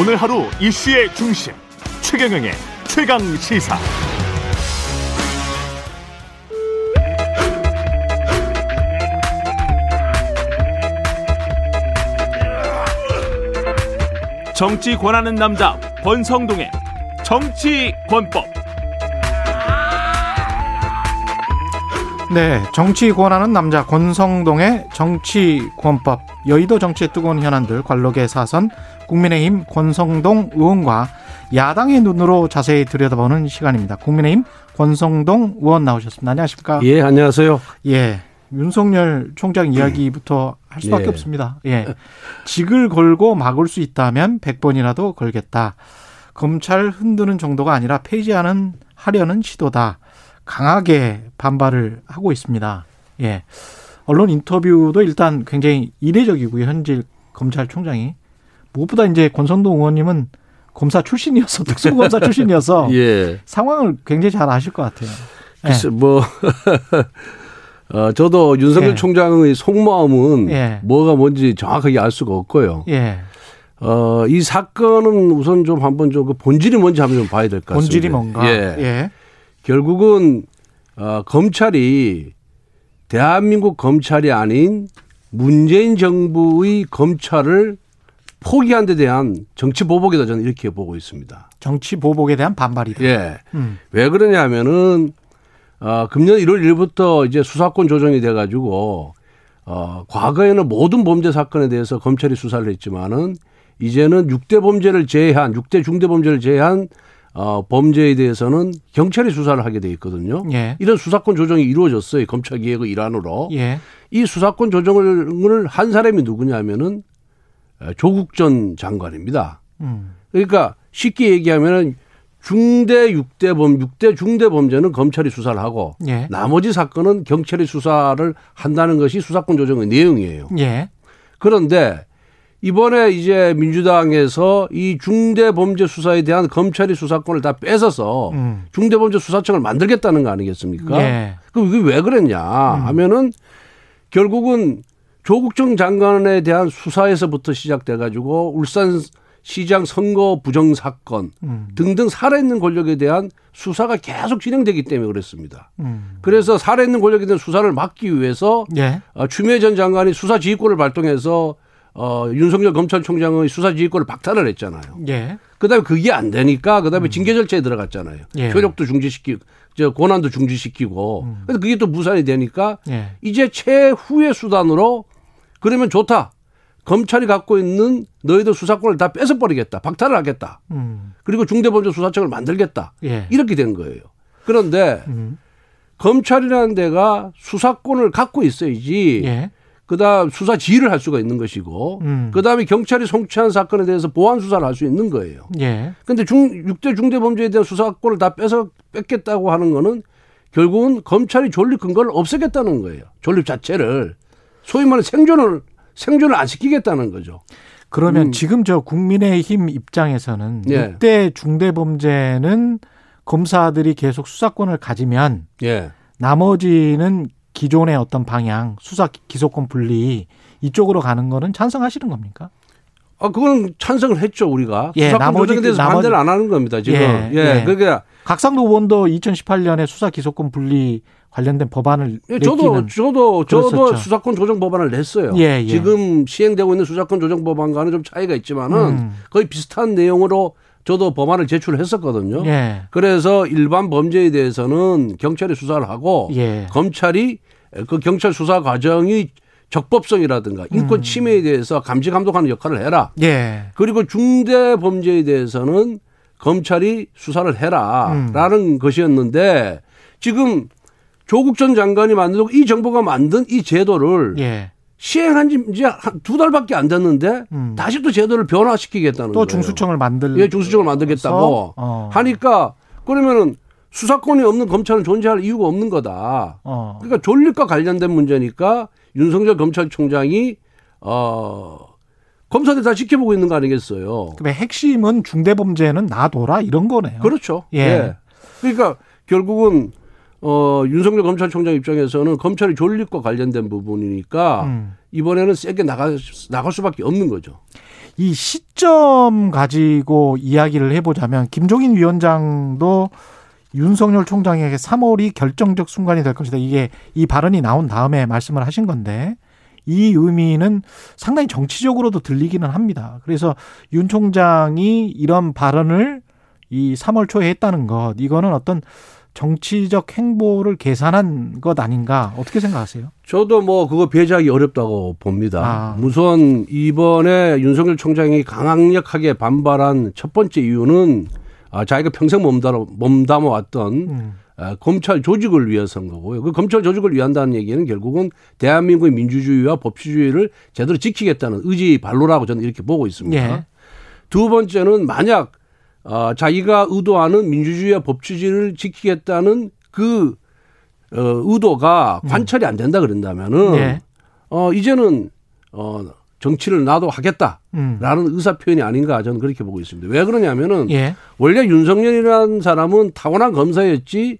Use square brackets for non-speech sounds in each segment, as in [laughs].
오늘 하루 이슈의 중심 최경영의 최강 시사. 정치 권하는 남자 권성동의 정치 권법. 네, 정치 권하는 남자 권성동의 정치 권법. 여의도 정치의 뜨거운 현안들 관록의 사선 국민의힘 권성동 의원과 야당의 눈으로 자세히 들여다보는 시간입니다. 국민의힘 권성동 의원 나오셨습니다. 안녕하십니까? 예, 안녕하세요. 예. 윤석열 총장 이야기부터 할 수밖에 예. 없습니다. 예. 직을 걸고 막을 수 있다면 100번이라도 걸겠다. 검찰 흔드는 정도가 아니라 폐지하는 하려는 시도다. 강하게 반발을 하고 있습니다. 예. 언론 인터뷰도 일단 굉장히 이례적이고요. 현직 검찰총장이 무엇보다 이제 권성동 의원님은 검사 출신이어서 특수검사 [laughs] 출신이어서 예. 상황을 굉장히 잘 아실 것 같아요. 예. 글쎄, 뭐, [laughs] 어, 저도 윤석열 예. 총장의 속마음은 예. 뭐가 뭔지 정확하게 알 수가 없고요. 예. 어, 이 사건은 우선 좀 한번 좀 그 본질이 뭔지 한번 좀 봐야 될 것 같습니다. 본질이 뭔가. 예. 예. 결국은, 어, 검찰이 대한민국 검찰이 아닌 문재인 정부의 검찰을 포기한 데 대한 정치 보복이다 저는 이렇게 보고 있습니다. 정치 보복에 대한 반발이다. 예. 음. 왜 그러냐면은 어, 금년 1월 1일부터 이제 수사권 조정이 돼 가지고 어, 과거에는 모든 범죄 사건에 대해서 검찰이 수사를 했지만은 이제는 6대 범죄를 제외한 6대 중대 범죄를 제외한 어, 범죄에 대해서는 경찰이 수사를 하게 돼 있거든요. 예. 이런 수사권 조정이 이루어졌어요. 검찰 개혁의 일환으로. 예. 이 수사권 조정을 한 사람이 누구냐면은 어, 조국 전 장관입니다. 음. 그러니까 쉽게 얘기하면은 중대 6대 범 6대 중대 범죄는 검찰이 수사를 하고 예. 나머지 사건은 경찰이 수사를 한다는 것이 수사권 조정의 내용이에요. 예. 그런데 이번에 이제 민주당에서 이 중대 범죄 수사에 대한 검찰이 수사권을 다 뺏어서 음. 중대 범죄 수사청을 만들겠다는 거 아니겠습니까? 예. 그럼 이게 왜 그랬냐 하면은 결국은 조국정 장관에 대한 수사에서부터 시작돼 가지고 울산 시장 선거 부정 사건 음. 등등 살아있는 권력에 대한 수사가 계속 진행되기 때문에 그랬습니다. 음. 그래서 살아있는 권력에 대한 수사를 막기 위해서 예. 어, 추미애 전 장관이 수사 지휘권을 발동해서 어, 윤석열 검찰총장의 수사 지휘권을 박탈을 했잖아요. 예. 그다음에 그게 안 되니까 그다음에 징계 절차에 들어갔잖아요. 예. 효력도 중지시키고 저 권한도 중지시키고. 그래서 그게 또 무산이 되니까 예. 이제 최후의 수단으로 그러면 좋다. 검찰이 갖고 있는 너희들 수사권을 다 뺏어버리겠다. 박탈을 하겠다. 음. 그리고 중대범죄수사청을 만들겠다. 예. 이렇게 된 거예요. 그런데 음. 검찰이라는 데가 수사권을 갖고 있어야지. 예. 그다음 수사 지휘를 할 수가 있는 것이고, 음. 그다음에 경찰이 성취한 사건에 대해서 보안 수사를 할 수 있는 거예요. 예. 근데 중 6대 중대 범죄에 대한 수사권을 다 뺏어 뺏겠다고 하는 거는 결국은 검찰이 존립 근거를 없애겠다는 거예요. 존립 자체를 소위 말하는 생존을 생존을 안 시키겠다는 거죠. 그러면 음. 지금 저 국민의힘 입장에서는 예. 6대 중대범죄는 검사들이 계속 수사권을 가지면 예. 나머지는 기존의 어떤 방향, 수사 기소권 분리 이쪽으로 가는 거는 찬성하시는 겁니까? 아, 그건 찬성을 했죠, 우리가. 예, 수사권 나머지- 조정에 대해서 나머지- 반대를 안 하는 겁니다, 지금. 예, 예. 예. 그러니까 각상도 의원도 2018년에 수사 기소권 분리 관련된 법안을 예, 저도 저도 저도 그랬었죠. 수사권 조정 법안을 냈어요. 예, 예. 지금 시행되고 있는 수사권 조정 법안과는 좀 차이가 있지만은 음. 거의 비슷한 내용으로 저도 법안을 제출했었거든요. 예. 그래서 일반 범죄에 대해서는 경찰이 수사를 하고 예. 검찰이 그 경찰 수사 과정이 적법성이라든가 인권 음. 침해에 대해서 감시 감독하는 역할을 해라. 예. 그리고 중대 범죄에 대해서는 검찰이 수사를 해라라는 것이었는데 지금 조국 전 장관이 만들고 이 정부가 만든 이 제도를 예. 시행한 지 이제 한 두 달밖에 안 됐는데 음. 다시 또 제도를 변화시키겠다는 또 거예요. 중수청을 만들 예, 중수청을 만들겠다고 어. 하니까 그러면은 수사권이 없는 검찰은 존재할 이유가 없는 거다. 어. 그러니까 존립과 관련된 문제니까 윤석열 검찰총장이 어 검사들 다 지켜보고 있는 거 아니겠어요. 그러면 핵심은 중대범죄는 놔둬라 이런 거네요. 그렇죠. 예. 그러니까 결국은 어, 윤석열 검찰총장 입장에서는 검찰이 존립과 관련된 부분이니까 음. 이번에는 세게 나갈, 나갈 수밖에 없는 거죠. 이 시점 가지고 이야기를 해보자면 김종인 위원장도 윤석열 총장에게 3월이 결정적 순간이 될 것이다. 이게 이 발언이 나온 다음에 말씀을 하신 건데 이 의미는 상당히 정치적으로도 들리기는 합니다. 그래서 윤 총장이 이런 발언을 이 3월 초에 했다는 것 이거는 어떤 정치적 행보를 계산한 것 아닌가 어떻게 생각하세요? 저도 뭐 그거 배제하기 어렵다고 봅니다. 아. 우선 이번에 윤석열 총장이 강력하게 반발한 첫 번째 이유는 아, 자기가 평생 몸담아, 몸담아 왔던 음. 아, 검찰 조직을 위해서인 거고요. 그 검찰 조직을 위한다는 얘기는 결국은 대한민국의 민주주의와 법치주의를 제대로 지키겠다는 의지 발로라고 저는 이렇게 보고 있습니다. 예. 두 번째는 만약 어, 자기가 의도하는 민주주의와 법치주의를 지키겠다는 그 어, 의도가 관철이 안 된다 그런다면은 예. 어, 이제는 어, 정치를 나도 하겠다라는 음. 의사 표현이 아닌가 저는 그렇게 보고 있습니다. 왜 그러냐면은 예. 원래 윤석열이라는 사람은 타고난 검사였지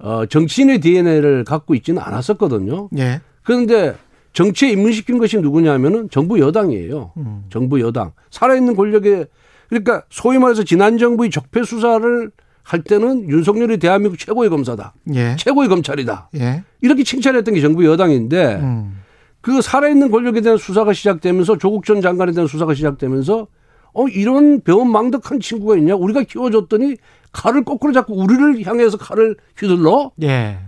어, 정치인의 DNA를 갖고 있지는 않았었거든요. 예. 그런데 정치에 입문시킨 것이 누구냐면은 정부 여당이에요. 음. 정부 여당. 살아있는 권력에 그러니까 소위 말해서 지난 정부의 적폐 수사를 할 때는 윤석열이 대한민국 최고의 검사다. 예. 최고의 검찰이다. 예. 이렇게 칭찬했던 게 정부 여당인데 음. 그 살아있는 권력에 대한 수사가 시작되면서 조국 전 장관에 대한 수사가 시작되면서 어 이런 배은망덕한 친구가 있냐 우리가 키워줬더니 칼을 거꾸로 잡고 우리를 향해서 칼을 휘둘러 예.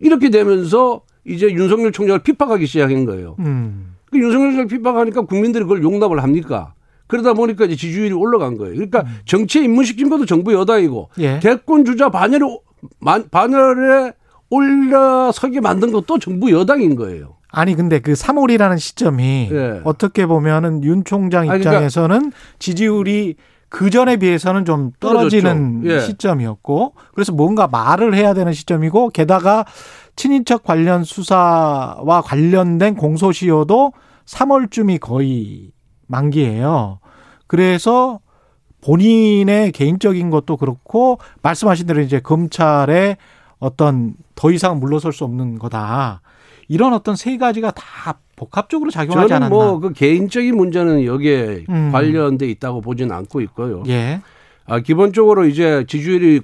이렇게 되면서 이제 윤석열 총장을 핍박하기 시작한 거예요. 음. 그 윤석열 총장을 핍박하니까 국민들이 그걸 용납을 합니까? 그러다 보니까 이제 지지율이 올라간 거예요. 그러니까 정치에 입문시킨 것도 정부 여당이고 예. 대권 주자 반열에 반열에 올라서게 만든 것도 정부 여당인 거예요. 아니 근데 그 3월이라는 시점이 예. 어떻게 보면은 윤 총장 아니, 그러니까- 입장에서는 지지율이 그 전에 비해서는 좀 떨어지는. 예. 시점이었고 그래서 뭔가 말을 해야 되는 시점이고 게다가 친인척 관련 수사와 관련된 공소시효도 3월쯤이 거의 만기예요. 그래서 본인의 개인적인 것도 그렇고 말씀하신 대로 이제 검찰의 어떤 더 이상 물러설 수 없는 거다. 이런 어떤 세 가지가 다 복합적으로 작용하지 저는 않았나. 뭐그 개인적인 문제는 여기에 음. 관련돼 있다고 보지는 않고 있고요. 예. 아, 기본적으로 이제 지지율이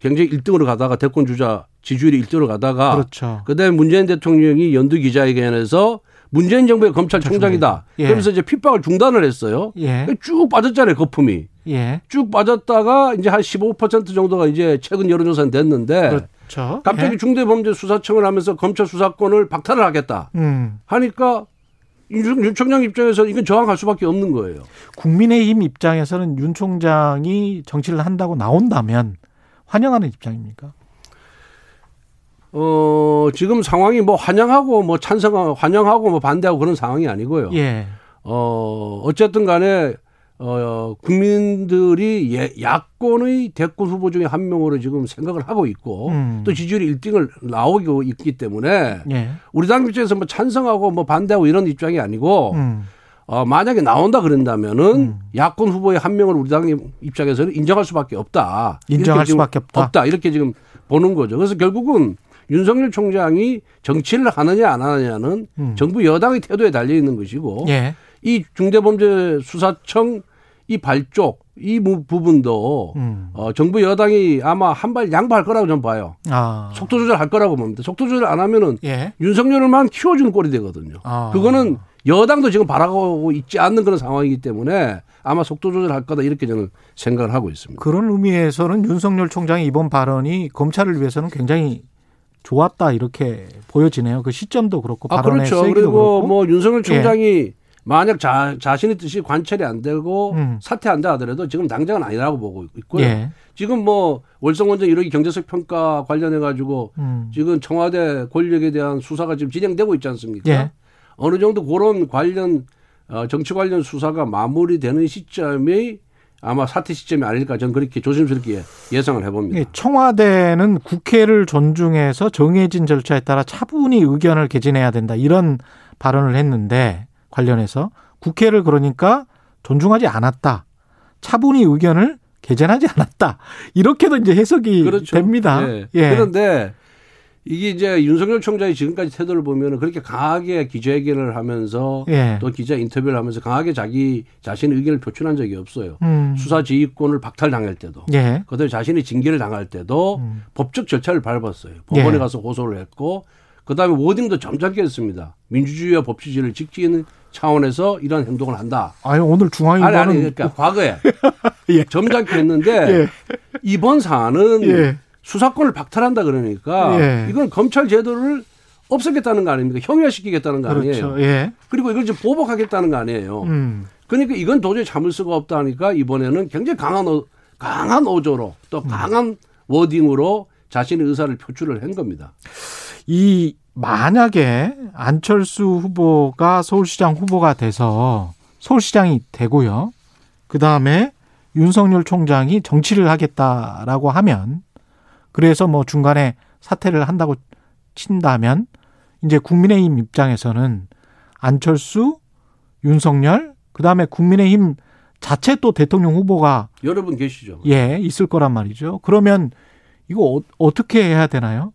굉장히 1등으로 가다가 대권 주자 지지율이 1등으로 가다가 그렇죠. 그다음에 문재인 대통령이 연두 기자회견에서 문재인 정부의 검찰총장이다. 예. 그러면서 이제 핍박을 중단을 했어요. 예. 쭉 빠졌잖아요, 거품이. 예. 쭉 빠졌다가 이제 한 15% 정도가 이제 최근 여론조사는 됐는데 그렇죠. 갑자기 예. 중대범죄수사청을 하면서 검찰 수사권을 박탈을 하겠다 음. 하니까 윤, 윤 총장 입장에서 이건 저항할 수밖에 없는 거예요. 국민의힘 입장에서는 윤 총장이 정치를 한다고 나온다면 환영하는 입장입니까? 어, 지금 상황이 뭐 환영하고 뭐 찬성, 환영하고 뭐 반대하고 그런 상황이 아니고요. 예. 어, 어쨌든 간에 어, 국민들이 예, 야권의 대권 후보 중에 한 명으로 지금 생각을 하고 있고 음. 또 지지율이 1등을 나오고 있기 때문에 예. 우리 당 입장에서 뭐 찬성하고 뭐 반대하고 이런 입장이 아니고 음. 어, 만약에 나온다 그런다면은 음. 야권 후보의 한 명을 우리 당 입장에서는 인정할 수밖에 없다. 인정할 수밖에 없다. 없다. 이렇게 지금 보는 거죠. 그래서 결국은 윤석열 총장이 정치를 하느냐 안 하느냐는 음. 정부 여당의 태도에 달려 있는 것이고 예. 이 중대범죄수사청 이 발족 이 부- 부분도 음. 어, 정부 여당이 아마 한 발 양보할 거라고 저는 봐요. 아. 속도 조절할 거라고 봅니다. 속도 조절 안 하면은 예. 윤석열을만 키워주는 꼴이 되거든요. 아. 그거는 여당도 지금 바라고 있지 않는 그런 상황이기 때문에 아마 속도 조절할 거다 이렇게 저는 생각을 하고 있습니다. 그런 의미에서는 윤석열 총장의 이번 발언이 검찰을 위해서는 굉장히 좋았다 이렇게 보여지네요. 그 시점도 그렇고 아 발언의 그렇죠. 세기도 그리고 그렇고. 뭐 윤석열 총장이 만약 자, 자신의 뜻이 관철이 안 되고 음. 사퇴한다 하더라도 지금 당장은 아니라고 보고 있고요. 예. 지금 뭐 월성원전 1호기 경제적 평가 관련해 가지고 음. 지금 청와대 권력에 대한 수사가 지금 진행되고 있지 않습니까? 예. 어느 정도 그런 관련 어, 정치 관련 수사가 마무리되는 시점이 아마 사퇴 시점이 아닐까 저는 그렇게 조심스럽게 예상을 해봅니다. 예, 청와대는 국회를 존중해서 정해진 절차에 따라 차분히 의견을 개진해야 된다 이런 발언을 했는데 관련해서 국회를 그러니까 존중하지 않았다. 차분히 의견을 개전하지 않았다. 이렇게도 이제 해석이 그렇죠. 됩니다. 예. 예. 그런데 이게 이제 윤석열 총장이 지금까지 태도를 보면은 그렇게 강하게 기자회견을 하면서 예. 또 기자 인터뷰를 하면서 강하게 자기 자신의 의견을 표출한 적이 없어요. 음. 수사 지휘권을 박탈당할 때도 예. 그다음에 자신이 징계를 당할 때도 음. 법적 절차를 밟았어요. 법원에 예. 가서 고소를 했고 그다음에 워딩도 점잖게 했습니다. 민주주의와 법치주의를 지키는 차원에서 이런 행동을 한다. 아니 오늘 아니 중앙일보는 아니 그러니까 과거에 [laughs] 예. 점잖게 했는데 예. 이번 사안은 예. 수사권을 박탈한다 그러니까 예. 이건 검찰 제도를 없애겠다는 거 아닙니까? 형해시키겠다는 거 아니에요. 그렇죠. 예. 그리고 이걸 좀 보복하겠다는 거 아니에요. 음. 그러니까 이건 도저히 참을 수가 없다니까 이번에는 굉장히 강한 어, 강한 어조로 또 음. 강한 워딩으로 자신의 의사를 표출을 한 겁니다. 이 만약에 안철수 후보가 서울시장 후보가 돼서 서울시장이 되고요. 그 다음에 윤석열 총장이 정치를 하겠다라고 하면 그래서 뭐 중간에 사퇴를 한다고 친다면 이제 국민의힘 입장에서는 안철수, 윤석열, 그 다음에 국민의힘 자체 또 대통령 후보가 여러 분 계시죠? 예 있을 거란 말이죠. 그러면 이거 어, 어떻게 해야 되나요?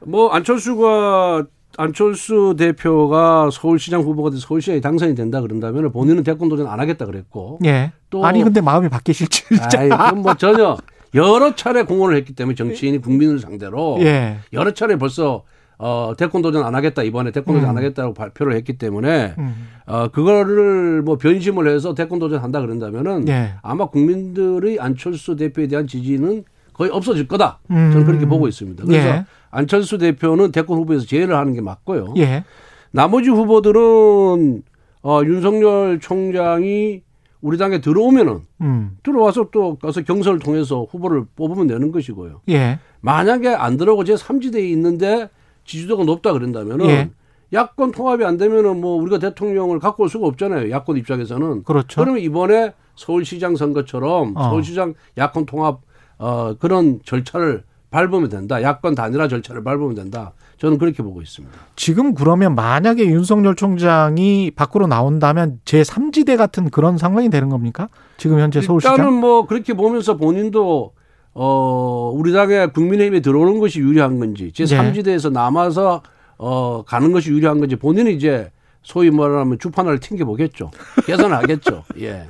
뭐 안철수가 안철수 대표가 서울시장 후보가 돼서 서울시장이 당선이 된다 그런다면 본인은 대권 도전 안 하겠다 그랬고 예. 또- 아니 근데 마음이 바뀌실지 아이, 그건 뭐 전혀 [laughs] 여러 차례 공헌을 했기 때문에 정치인이 국민을 상대로 예. 여러 차례 벌써 어, 대권 도전 안 하겠다 이번에 대권 도전 안 하겠다고 발표를 했기 때문에 음. 어, 그거를 뭐 변심을 해서 대권 도전 한다 그런다면은 예. 아마 국민들의 안철수 대표에 대한 지지는 거의 없어질 거다. 음. 저는 그렇게 보고 있습니다. 그래서 예. 안철수 대표는 대권 후보에서 제외를 하는 게 맞고요. 예. 나머지 후보들은 어, 윤석열 총장이 우리 당에 들어오면은 음. 들어와서 또 가서 경선을 통해서 후보를 뽑으면 되는 것이고요. 예. 만약에 안 들어오고 제 3지대에 있는데 지지도가 높다 그런다면은 예. 야권 통합이 안 되면은 뭐 우리가 대통령을 갖고 올 수가 없잖아요. 야권 입장에서는. 그렇죠. 그러면 이번에 서울시장 선거처럼 어. 서울시장 야권 통합 어 그런 절차를 밟으면 된다. 야권 단일화 절차를 밟으면 된다. 저는 그렇게 보고 있습니다. 지금 그러면 만약에 윤석열 총장이 밖으로 나온다면 제 3지대 같은 그런 상황이 되는 겁니까? 지금 현재 서울시장? 일단은 뭐 그렇게 보면서 본인도 어 우리 당에 국민의힘에 들어오는 것이 유리한 건지 제 네. 3지대에서 남아서 어 가는 것이 유리한 건지 본인이 이제 소위 말하면 주판을 튕겨 보겠죠. 계산하겠죠. [laughs] 예.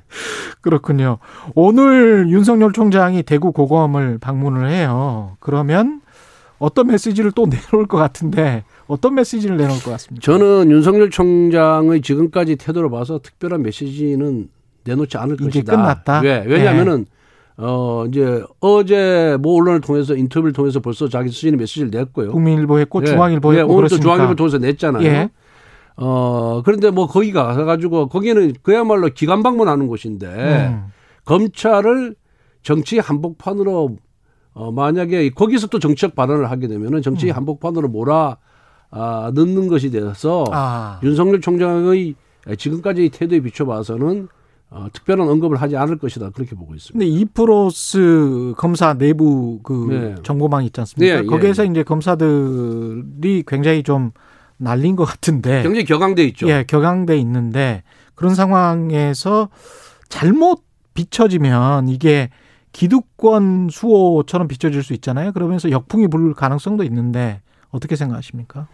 그렇군요. 오늘 윤석열 총장이 대구 고검을 방문을 해요. 그러면 어떤 메시지를 또 내놓을 것 같은데 어떤 메시지를 내놓을 것 같습니까? 저는 윤석열 총장의 지금까지 태도를 봐서 특별한 메시지는 내놓지 않을 이제 것이다. 끝났다? 왜? 왜냐하면은 어 이제 어제 모 언론을 통해서 인터뷰를 통해서 벌써 자기 수준의 메시지를 냈고요. 국민일보 했고 예. 중앙일보 예, 했고 오늘도 그렇습니까? 중앙일보 통해서 냈잖아요. 예. 어 그런데 뭐 거기 가가지고 거기는 그야말로 기관 방문하는 곳인데 음. 검찰을 정치 한복판으로 어 만약에 거기서 또 정치적 발언을 하게 되면은 정치 한복판으로 몰아 아, 넣는 것이 돼서 아. 윤석열 총장의 지금까지 태도에 비춰봐서는 어, 특별한 언급을 하지 않을 것이다 그렇게 보고 있습니다. 근데 이프로스 검사 내부 그 네. 정보망 있지 않습니까? 네, 예, 거기에서 이제 검사들이 굉장히 좀 날린 것 같은데 굉장히 격앙돼 있죠. 예, 격앙돼 있는데 그런 상황에서 잘못 비춰지면 이게 기득권 수호처럼 비춰질 수 있잖아요. 그러면서 역풍이 불 가능성도 있는데 어떻게 생각하십니까?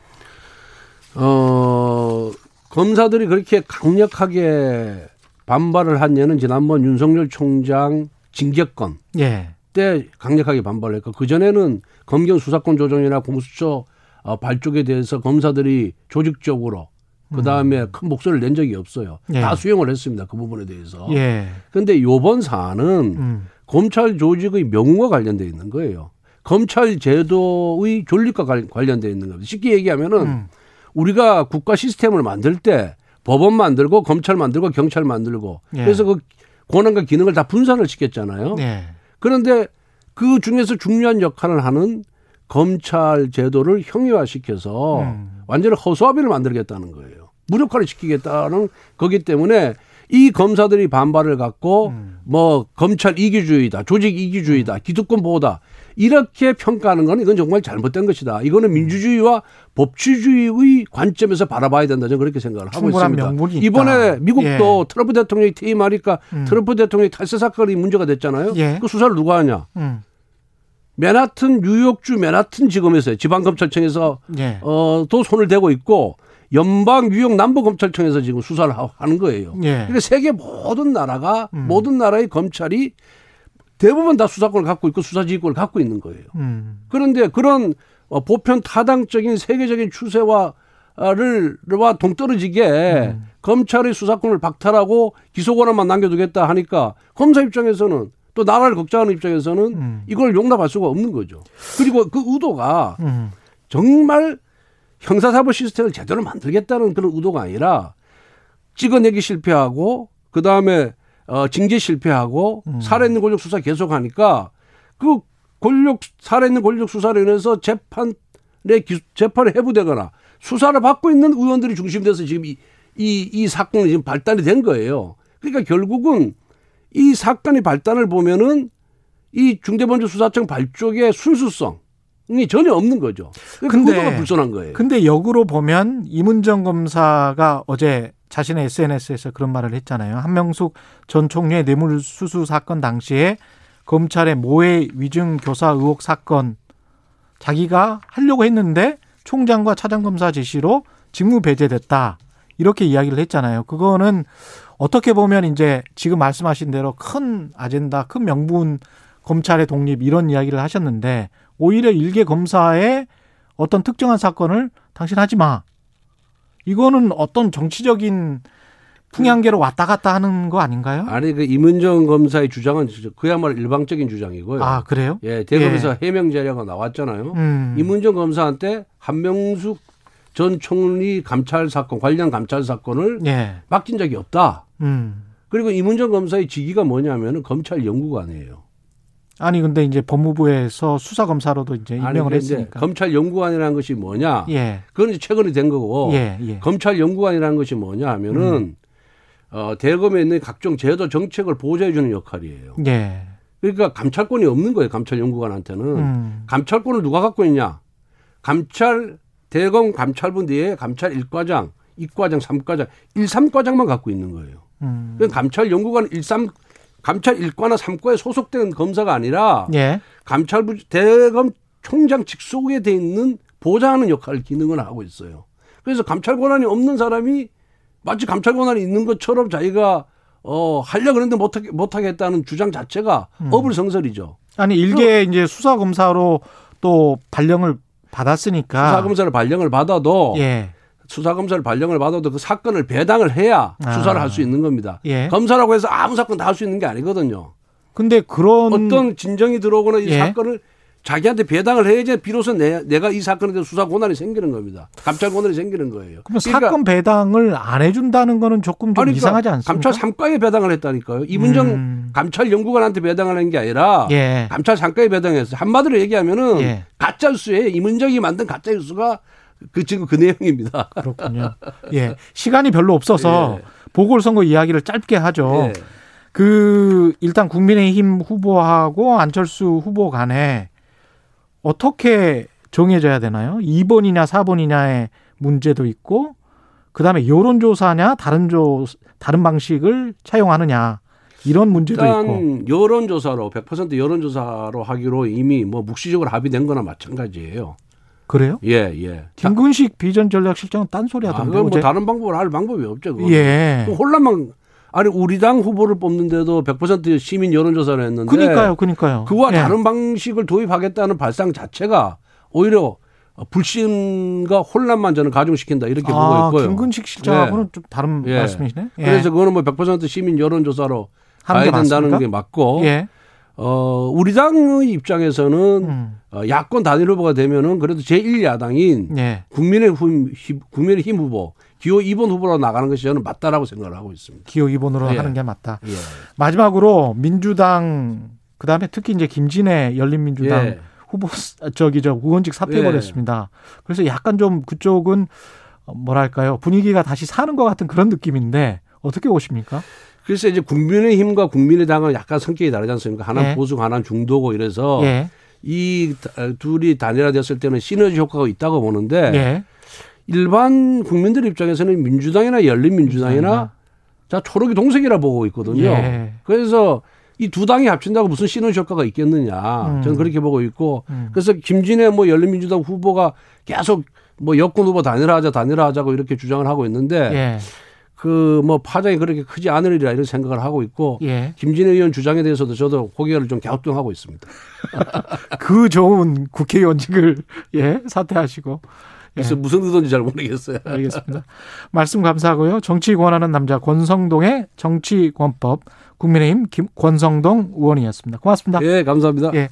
어, 검사들이 그렇게 강력하게 반발을 한 예는 지난번 윤석열 총장 징계권 예. 때 강력하게 반발을 했고 그전에는 검경 수사권 조정이나 공수처 어, 발족에 대해서 검사들이 조직적으로 그 다음에 큰 목소리를 낸 적이 없어요. 음. 예. 다 수용을 했습니다. 그 부분에 대해서. 예. 그런데 요번 사안은 음. 검찰 조직의 명우와 관련돼 있는 거예요. 검찰 제도의 존립과 관- 관련돼 있는 겁니다. 쉽게 얘기하면은 음. 우리가 국가 시스템을 만들 때 법원 만들고 검찰 만들고 경찰 만들고 예. 그래서 그 권한과 기능을 다 분산을 시켰잖아요. 예. 그런데 그 중에서 중요한 역할을 하는 검찰 제도를 형이화시켜서 음. 완전히 허수아비를 만들겠다는 거예요. 무력화를 시키겠다는 거기 때문에 이 검사들이 반발을 갖고 음. 뭐 검찰 이기주의다, 조직 이기주의다, 기득권 보호다 이렇게 평가하는 건 이건 정말 잘못된 것이다. 이거는 민주주의와 법치주의의 관점에서 바라봐야 된다. 저는 그렇게 생각을 하고 있습니다. 이번에 미국도 예. 트럼프 대통령이 퇴임하니까 음. 트럼프 대통령이 탈세 사건이 문제가 됐잖아요. 예. 그 수사를 누가 하냐? 음. 맨하튼 뉴욕주 맨하튼 지검에서 지방검찰청에서 예. 어, 또 손을 대고 있고 연방 뉴욕 남부 검찰청에서 지금 수사를 하- 하는 거예요. 예. 그러니까 세계 모든 나라가 음. 모든 나라의 검찰이 대부분 다 수사권을 갖고 있고 수사지휘권을 갖고 있는 거예요. 음. 그런데 그런 어, 보편 타당적인 세계적인 추세와 를 와 동떨어지게 음. 검찰의 수사권을 박탈하고 기소 권한만 남겨두겠다 하니까 검사 입장에서는 또 나라를 걱정하는 입장에서는 음. 이걸 용납할 수가 없는 거죠. 그리고 그 의도가 음. 정말 형사사법 시스템을 제대로 만들겠다는 그런 의도가 아니라 찍어내기 실패하고 그 다음에 어, 징계 실패하고 음. 살아 있는 권력 수사 계속하니까 그 권력 살아 있는 권력 수사로 인해서 재판에 기, 재판에 해부되거나 수사를 받고 있는 의원들이 중심돼서 지금 이, 이, 이 사건이 지금 발단이 된 거예요. 그러니까 결국은 이 사건의 발단을 보면은 이 중대범죄수사청 발족의 순수성 이 전혀 없는 거죠. 근데 그거가 불손한 거예요. 근데 역으로 보면 이문정 검사가 어제 자신의 SNS에서 그런 말을 했잖아요. 한명숙 전 총리의 뇌물 수수 사건 당시에 검찰의 모해 위증 교사 의혹 사건 자기가 하려고 했는데 총장과 차장검사 지시로 직무 배제됐다. 이렇게 이야기를 했잖아요. 그거는 어떻게 보면 이제 지금 말씀하신 대로 큰 아젠다, 큰 명분 검찰의 독립 이런 이야기를 하셨는데 오히려 일개 검사의 어떤 특정한 사건을 당신 하지 마. 이거는 어떤 정치적인 풍향계로 왔다 갔다 하는 거 아닌가요? 아니 그 이문정 검사의 주장은 그야말로 일방적인 주장이고요. 아, 그래요? 예, 대검에서 해명 자료가 나왔잖아요. 음. 이문정 검사한테 한명숙 전 총리 감찰 사건 관련 감찰 사건을 예. 맡긴 적이 없다. 음. 그리고 이문정 검사의 직위가 뭐냐면은 검찰 연구관이에요. 아니 근데 이제 법무부에서 수사 검사로도 이제 임명을 했으니까. 검찰 연구관이라는 것이 뭐냐? 예. 그건 이제 최근에 된 거고. 예, 예. 검찰 연구관이라는 것이 뭐냐 하면은 음. 어, 대검에 있는 각종 제도 정책을 보좌해 주는 역할이에요. 예. 그러니까 감찰권이 없는 거예요. 감찰 연구관한테는. 음. 감찰권을 누가 갖고 있냐? 감찰 대검 감찰부 내에 감찰 1과장, 2과장, 3과장, 1, 3과장만 갖고 있는 거예요. 음. 감찰 연구관 1, 3 감찰 1과나 3과에 소속된 검사가 아니라 예. 감찰부 대검 총장 직속에 돼 있는 보좌하는 역할을 기능을 하고 있어요. 그래서 감찰 권한이 없는 사람이 마치 감찰 권한이 있는 것처럼 자기가 어 하려 그랬는데 못하게 못하겠다는 주장 자체가 음. 어불성설이죠. 아니 일개 이제 수사 검사로 또 발령을 받았으니까 수사 검사를 발령을 받아도 아. 예. 수사 검사를 발령을 받아도 그 사건을 배당을 해야 아. 수사를 할 수 있는 겁니다. 예. 검사라고 해서 아무 사건 다 할 수 있는 게 아니거든요. 근데 그런 어떤 진정이 들어오거나 이 예. 사건을 자기한테 배당을 해야지 비로소 내, 내가 이 사건에 대해서 수사 권한이 생기는 겁니다. 감찰 권한이 생기는 거예요. 그러면 사건 배당을 안 해준다는 거는 조금 좀 아니, 그러니까 이상하지 않습니까? 감찰 3과에 배당을 했다니까요. 이문정 음. 감찰 연구관한테 배당을 한 게 아니라 예. 감찰 3과에 배당했어요. 한마디로 얘기하면은 예. 가짜 뉴스에 이문정이 만든 가짜 뉴스가 그 지금 그 내용입니다. 그렇군요. 예. 시간이 별로 없어서 예. 보궐선거 이야기를 짧게 하죠. 예. 그 일단 국민의힘 후보하고 안철수 후보 간에 어떻게 정해져야 되나요? 2번이냐 4번이냐의 문제도 있고 그다음에 여론 조사냐 다른 조 다른 방식을 차용하느냐 이런 문제도 있고 일단 여론 조사로 100% 여론 조사로 하기로 이미 뭐 묵시적으로 합의된 거나 마찬가지예요. 그래요? 예, 예. 김근식 비전 전략실장은 딴소리 아, 하던데 그건 뭐 어제. 다른 방법을 할 방법이 없죠. 그건. 예. 그 혼란만 아니 우리 당 후보를 뽑는데도 100% 시민 여론조사를 했는데 그니까요, 그니까요. 그와 예. 다른 방식을 도입하겠다는 발상 자체가 오히려 불신과 혼란만 저는 가중시킨다 이렇게 아, 보고 있고요. 김근식 실장하고는 좀 다른 예. 말씀이시네. 예. 그래서 그거는 뭐 100% 시민 여론조사로 가야 된다는 맞습니까? 게 맞고 예. 어 우리 당의 입장에서는 음. 어, 야권 단일 후보가 되면은 그래도 제1야당인 예. 국민의힘 국민의힘 후보 기호 2번 후보로 나가는 것이 저는 맞다라고 생각을 하고 있습니다. 기호 2번으로 예. 하는 게 맞다. 예. 마지막으로 민주당 그다음에 특히 이제 김진애 열린민주당 예. 후보 스- 저기 저 의원직 사퇴 예. 버렸습니다. 그래서 약간 좀 그쪽은 어, 뭐랄까요 분위기가 다시 사는 것 같은 그런 느낌인데 어떻게 보십니까? 그래서 이제 국민의힘과 국민의당은 약간 성격이 다르지 않습니까? 하나는 예. 보수, 하나는 중도고 이래서 예, 이 둘이 단일화됐을 때는 시너지 효과가 있다고 보는데 예. 일반 국민들 입장에서는 민주당이나 열린민주당이나 자 초록이 동색이라 보고 있거든요. 예. 그래서 이두 당이 합친다고 무슨 시너지 효과가 있겠느냐 음. 저는 그렇게 보고 있고 음. 그래서 김진애 뭐 열린민주당 후보가 계속 뭐 여권 후보 단일화하자 단일화하자고 이렇게 주장을 하고 있는데 예. 그 뭐 파장이 그렇게 크지 않으리라 이런 생각을 하고 있고 예. 김진애 의원 주장에 대해서도 저도 고개를 좀 갸우뚱하고 있습니다. [laughs] 그 좋은 국회의원직을 예 사퇴하시고 그래서 무슨 의도인지 잘 모르겠어요. 알겠습니다. 말씀 감사하고요. 정치 권하는 남자 권성동의 정치권법 국민의힘 김, 권성동 의원이었습니다. 고맙습니다. 예, 감사합니다. 예.